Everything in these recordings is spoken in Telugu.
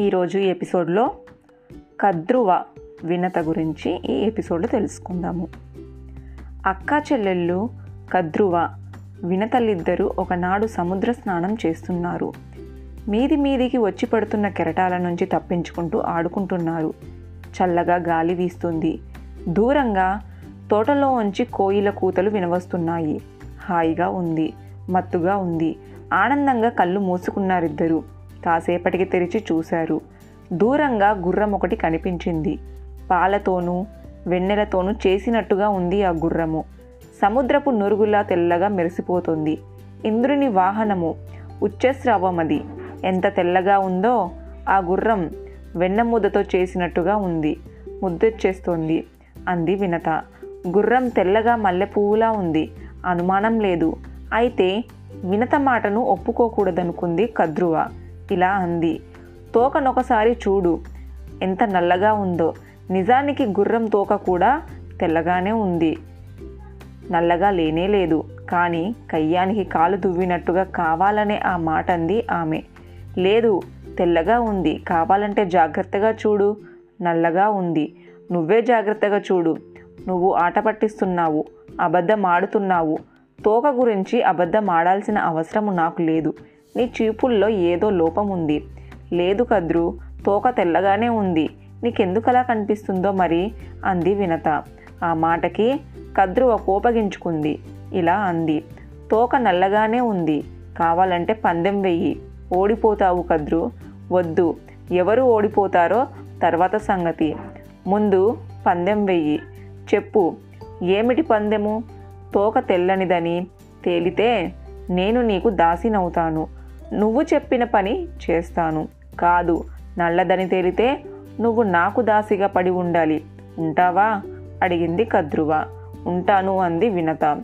ఈరోజు ఈ ఎపిసోడ్లో కద్రువ వినత గురించి ఈ ఎపిసోడ్లో తెలుసుకుందాము. అక్క చెల్లెళ్ళు కద్రువ వినతలిద్దరూ ఒకనాడు సముద్ర స్నానం చేస్తున్నారు. మీది మీదికి వచ్చి పడుతున్న కెరటాల నుంచి తప్పించుకుంటూ ఆడుకుంటున్నారు. చల్లగా గాలి వీస్తుంది. దూరంగా తోటలో ఉంచి కోయిల కూతలు వినవస్తున్నాయి. హాయిగా ఉంది. మత్తుగా ఉంది. ఆనందంగా కళ్ళు మూసుకున్నారిద్దరూ. కాసేపటికి తెరిచి చూశారు. దూరంగా గుర్రం ఒకటి కనిపించింది. పాలతోనూ వెన్నెలతోనూ చేసినట్టుగా ఉంది ఆ గుర్రము. సముద్రపు నురుగులా తెల్లగా మెరిసిపోతుంది. ఇంద్రుని వాహనము ఉచ్చస్రావమది. ఎంత తెల్లగా ఉందో ఆ గుర్రం వెన్న ముద్దతో చేసినట్టుగా ఉంది. ముద్దొచ్చేస్తోంది అంది వినత. గుర్రం తెల్లగా మల్లెపువ్వులా ఉంది. అనుమానం లేదు. అయితే వినత మాటను ఒప్పుకోకూడదనుకుంది కద్రువ. ఇలా అంది. తోకనొకసారి చూడు ఎంత నల్లగా ఉందో. నిజానికి గుర్రం తోక కూడా తెల్లగానే ఉంది. నల్లగా లేనే లేదు. కానీ కయ్యానికి కాలు దువ్వినట్టుగా కావాలనే ఆ మాట అంది ఆమె. లేదు తెల్లగా ఉంది. కావాలంటే జాగ్రత్తగా చూడు. నల్లగా ఉంది. నువ్వే జాగ్రత్తగా చూడు. నువ్వు ఆట పట్టిస్తున్నావు. అబద్ధం ఆడుతున్నావు. తోక గురించి అబద్ధం ఆడాల్సిన అవసరం నాకు లేదు. నీ చూపుల్లో ఏదో లోపం ఉంది. లేదు కద్రు తోక తెల్లగానే ఉంది. నీకెందుకలా కనిపిస్తుందో మరి? అంది వినత. ఆ మాటకి కద్రువ కోపగించుకుంది. ఇలా అంది. తోక నల్లగానే ఉంది. కావాలంటే పందెం వెయ్యి. ఓడిపోతావు కద్రు. వద్దు. ఎవరు ఓడిపోతారో తర్వాత సంగతి. ముందు పందెం వెయ్యి. చెప్పు. ఏమిటి పందెము? తోక తెల్లనిదని తేలితే నేను నీకు దాసినవుతాను. నువ్వు చెప్పిన పని చేస్తాను. కాదు నల్లదని తేలితే నువ్వు నాకు దాసిగా పడి ఉండాలి. ఉంటావా? అడిగింది కద్రువ. ఉంటాను అంది వినత.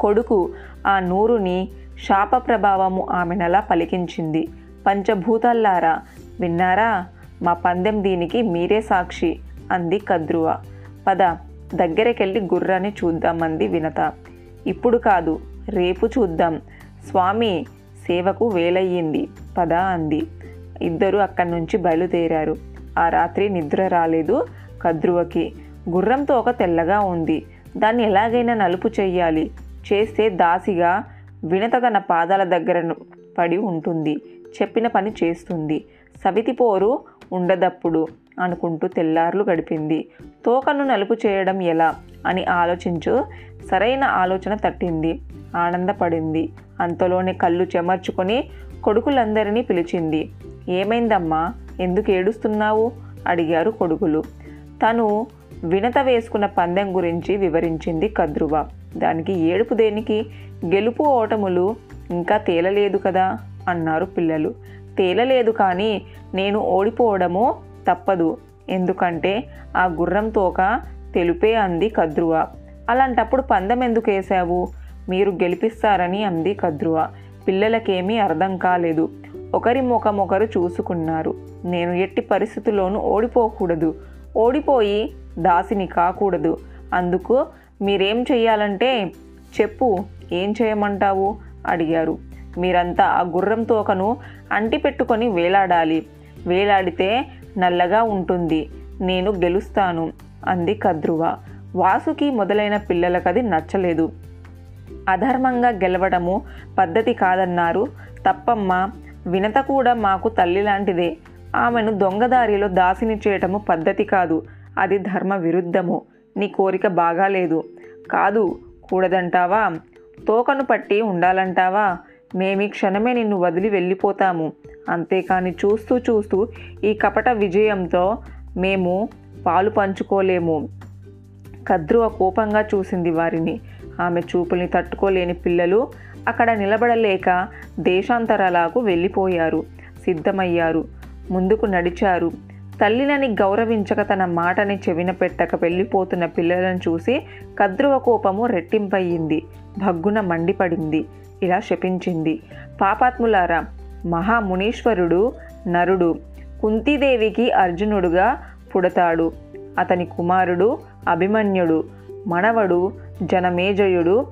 కొడుకు ఆ నూరుని శాప ప్రభావము ఆమెనలా పలికించింది. పంచభూతల్లారా విన్నారా? మా పందెం దీనికి మీరే సాక్షి అంది కద్రువ. పద దగ్గరకెళ్ళి గుర్రాన్ని చూద్దామంది వినత. ఇప్పుడు కాదు రేపు చూద్దాం. స్వామి సేవకు వేలయ్యింది. పద అంది. ఇద్దరు అక్కడి నుంచి బయలుదేరారు. ఆ రాత్రి నిద్ర రాలేదు కద్రువకి. గుర్రంతో ఒక తెల్లగా ఉంది. దాన్ని ఎలాగైనా నలుపు చెయ్యాలి. చేస్తే దాసిగా వినత తన పాదాల దగ్గర పడి ఉంటుంది. చెప్పిన పని చేస్తుంది. సవితి పోరు ఉండదప్పుడు అనుకుంటూ తెల్లార్లు గడిపింది. తోకను నలుపు చేయడం ఎలా? అని ఆలోచించు సరైన ఆలోచన తట్టింది. ఆనందపడింది. అంతలోనే కళ్ళు చెమర్చుకొని కొడుకులందరినీ పిలిచింది. ఏమైందమ్మా? ఎందుకు ఏడుస్తున్నావు? అడిగారు కొడుకులు. తను వినత వేసుకున్న పందెం గురించి వివరించింది కద్రువ. దానికి ఏడుపు దేనికి? గెలుపు ఓటములు ఇంకా తేలలేదు కదా? అన్నారు పిల్లలు. తేలలేదు కానీ నేను ఓడిపోవడము తప్పదు. ఎందుకంటే ఆ గుర్రం తోక తెలుపే అంది కద్రువ. అలాంటప్పుడు పందెం ఎందుకు వేశావు? మీరు గెలిపిస్తారని అంది కద్రువ. పిల్లలకేమీ అర్థం కాలేదు. ఒకరి ముఖం ఒకరు చూసుకున్నారు. నేను ఎట్టి పరిస్థితుల్లోనూ ఓడిపోకూడదు. ఓడిపోయి దాసిని కాకూడదు. అందుకు మీరేం చెయ్యాలంటే చెప్పు ఏం చేయమంటావు? అడిగారు. మీరంతా ఆ గుర్రం తోకను అంటిపెట్టుకొని వేలాడాలి. వేలాడితే నల్లగా ఉంటుంది. నేను గెలుస్తాను అంది కద్రువ. వాసుకి మొదలైన పిల్లలకది నచ్చలేదు. అధర్మంగా గెలవడము పద్ధతి కాదన్నారు. తప్పమ్మ వినత కూడా మాకు తల్లి లాంటిదే. ఆమెను దొంగదారిలో దాసిని చేయటము పద్ధతి కాదు. అది ధర్మ విరుద్ధము. నీ కోరిక బాగాలేదు. కాదు కూడదంటావా? తోకను పట్టి ఉండాలంటావా? మేమీ క్షణమే నిన్ను వదిలి వెళ్ళిపోతాము. అంతేకాని చూస్తూ చూస్తూ ఈ కపట విజయంతో మేము పాలు పంచుకోలేము. కద్రువ కోపంగా చూసింది వారిని. ఆమె చూపుల్ని తట్టుకోలేని పిల్లలు అక్కడ నిలబడలేక దేశాంతరాలకు వెళ్ళిపోయారు. సిద్ధమయ్యారు. ముందుకు నడిచారు. తల్లినని గౌరవించక తన మాటని చెవిన పెట్టక వెళ్ళిపోతున్న పిల్లలను చూసి కద్రువ కోపము రెట్టింపయ్యింది. భగ్గున మండిపడింది. ఇలా శపించింది. పాపాత్ములారా మహామునీశ్వరుడు నరుడు కుంతీదేవికి అర్జునుడుగా పుడతాడు. అతని కుమారుడు అభిమన్యుడు మనవడు జనమేజయుడు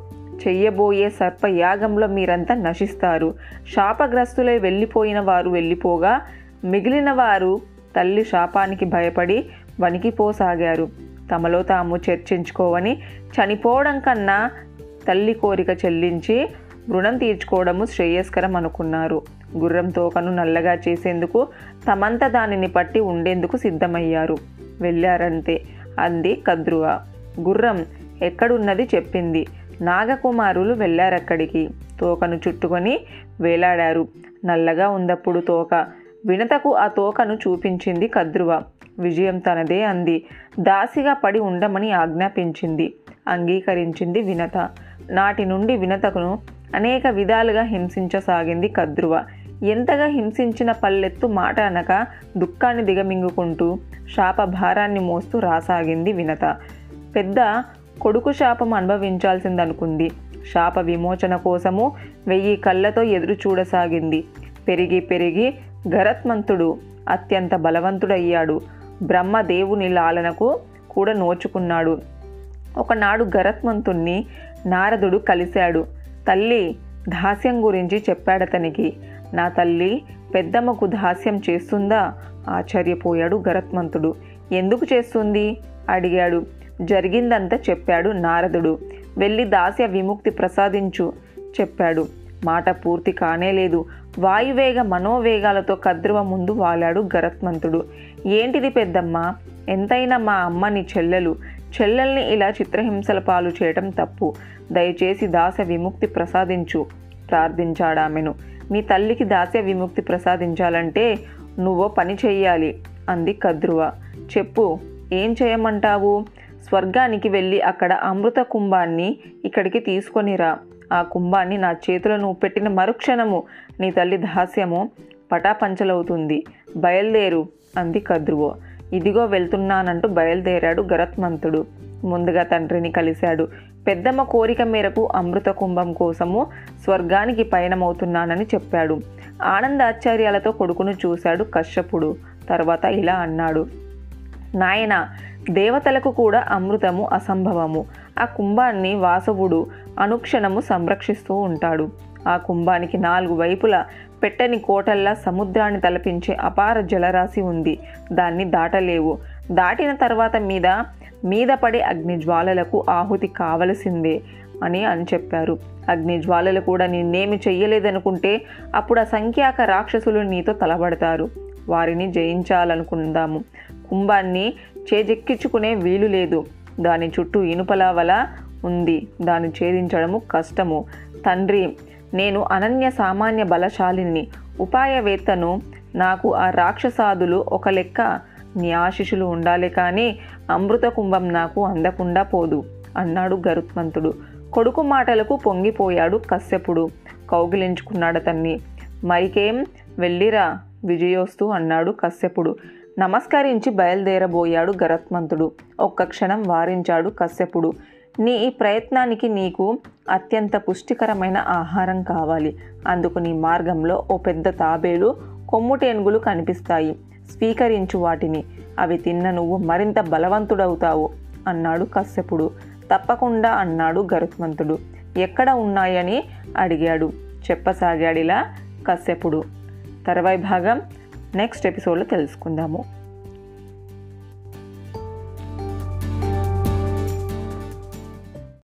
చెయ్యబోయే సర్పయాగంలో మీరంతా నశిస్తారు. శాపగ్రస్తులై వెళ్ళిపోయిన వారు వెళ్ళిపోగా మిగిలిన వారు తల్లి శాపానికి భయపడి వణికిపోసాగారు. తమలో తాము చర్చించుకోవని చనిపోవడం కన్నా తల్లి కోరిక చెల్లించి రుణం తీర్చుకోవడము శ్రేయస్కరం అనుకున్నారు. గుర్రం తోకను నల్లగా చేసేందుకు తమంత దానిని పట్టి ఉండేందుకు సిద్ధమయ్యారు. వెళ్ళారంతే అంది కద్రువ. గుర్రం ఎక్కడున్నది చెప్పింది. నాగకుమారులు వెళ్ళారక్కడికి తోకను చుట్టుకొని వేలాడారు. నల్లగా ఉందప్పుడు తోక. వినతకు ఆ తోకను చూపించింది కద్రువ. విజయం తనదే అంది. దాసిగా పడి ఉండమని ఆజ్ఞాపించింది. అంగీకరించింది వినత. నాటి నుండి వినతకును అనేక విధాలుగా హింసించసాగింది కద్రువ. ఎంతగా హింసించిన పల్లెత్తు మాట అనక దుఃఖాన్ని దిగమింగుకుంటూ శాప భారాన్ని మోస్తూ రాసాగింది వినత. పెద్ద కొడుకు శాపం అనుభవించాల్సిందనుకుంది. శాప విమోచన కోసము వెయ్యి కళ్ళతో ఎదురు చూడసాగింది. పెరిగి పెరిగి గరత్మంతుడు అత్యంత బలవంతుడయ్యాడు. బ్రహ్మదేవుని లాలనకు కూడా నోచుకున్నాడు. ఒకనాడు గరత్మంతుణ్ణి నారదుడు కలిశాడు. తల్లి దాస్యం గురించి చెప్పాడతనికి. నా తల్లి పెద్దమ్మకు దాస్యం చేస్తుందా? ఆశ్చర్యపోయాడు గరత్మంతుడు ఎందుకు చేస్తుంది? అడిగాడు. జరిగిందంతా చెప్పాడు నారదుడు. వెళ్ళి దాస్య విముక్తి ప్రసాదించు చెప్పాడు. మాట పూర్తి కానేలేదు. వాయువేగ మనోవేగాలతో కద్రువ ముందు వాలాడు గరత్మంతుడు. ఏంటిది పెద్దమ్మ? ఎంతైనా మా అమ్మ నీ చెల్లెలు. చెల్లెల్ని ఇలా చిత్రహింసల పాలు చేయటం తప్పు. దయచేసి దాస విముక్తి ప్రసాదించు ప్రార్థించాడామెను మీ తల్లికి దాస్య విముక్తి ప్రసాదించాలంటే నువ్వో పని చెయ్యాలి అంది కద్రువ. చెప్పు ఏం చేయమంటావు? స్వర్గానికి వెళ్ళి అక్కడ అమృత కుంభాన్ని ఇక్కడికి తీసుకొనిరా. ఆ కుంభాన్ని నా చేతిలో నువ్వు పెట్టిన మరుక్షణము నీ తల్లి దాస్యము పటాపంచలవుతుంది. బయలుదేరు అంది కద్రువో. ఇదిగో వెళ్తున్నానంటూ బయలుదేరాడు గరత్మంతుడు. ముందుగా తండ్రిని కలిశాడు. పెద్దమ్మ కోరిక మేరకు అమృత కుంభం కోసము స్వర్గానికి పయనమవుతున్నానని చెప్పాడు. ఆనందాచార్యాలతో కొడుకును చూశాడు కశ్యపుడు. తర్వాత ఇలా అన్నాడు. నాయన దేవతలకు కూడా అమృతము అసంభవము. ఆ కుంభాన్ని వాసవుడు అనుక్షణము సంరక్షిస్తూ ఉంటాడు. ఆ కుంభానికి నాలుగు వైపులా పెట్టని కోటల్లా సముద్రాన్ని తలపించే అపార జలరాశి ఉంది. దాన్ని దాటలేవు. దాటిన తర్వాత మీద మీద పడే అగ్ని జ్వాలలకు ఆహుతి కావలసిందే అని అని చెప్పారు. అగ్ని జ్వాలలు కూడా నిన్నేమి చెయ్యలేదనుకుంటే అప్పుడు అసంఖ్యాక రాక్షసులు నీతో తలబడతారు. వారిని జయించాలనుకుందాము. కుంభాన్ని చేజెక్కించుకునే వీలు లేదు. దాని చుట్టూ ఇనుపలావల ఉంది. దాన్ని ఛేదించడము కష్టము. తండ్రి నేను అనన్య సామాన్య బలశాలిని. ఉపాయవేత్తను నాకు ఆ రాక్షసాదులు ఒక లెక్క. నీ ఆశిషులు ఉండాలి కానీ అమృత కుంభం నాకు అందకుండా పోదు అన్నాడు గరుత్మంతుడు. కొడుకు మాటలకు పొంగిపోయాడు కశ్యపుడు. కౌగిలించుకున్నాడు తన్ని. మరికేం? వెళ్ళిరా విజయోస్తు అన్నాడు కశ్యపుడు. నమస్కరించి బయలుదేరబోయాడు గరత్మంతుడు. ఒక్క క్షణం వారించాడు కశ్యపుడు. నీ ఈ ప్రయత్నానికి నీకు అత్యంత పుష్టికరమైన ఆహారం కావాలి. అందుకు నీ మార్గంలో ఓ పెద్ద తాబేలు కొమ్ముటేనుగులు కనిపిస్తాయి. స్వీకరించు వాటిని. అవి తిన్న నువ్వు మరింత బలవంతుడవుతావు అన్నాడు కశ్యపుడు. తప్పకుండా అన్నాడు గరుత్మంతుడు. ఎక్కడ ఉన్నాయని అడిగాడు. చెప్పసాగాడిలా కశ్యపుడు. తర్వాయి భాగం నెక్స్ట్ ఎపిసోడ్లో తెలుసుకుందాము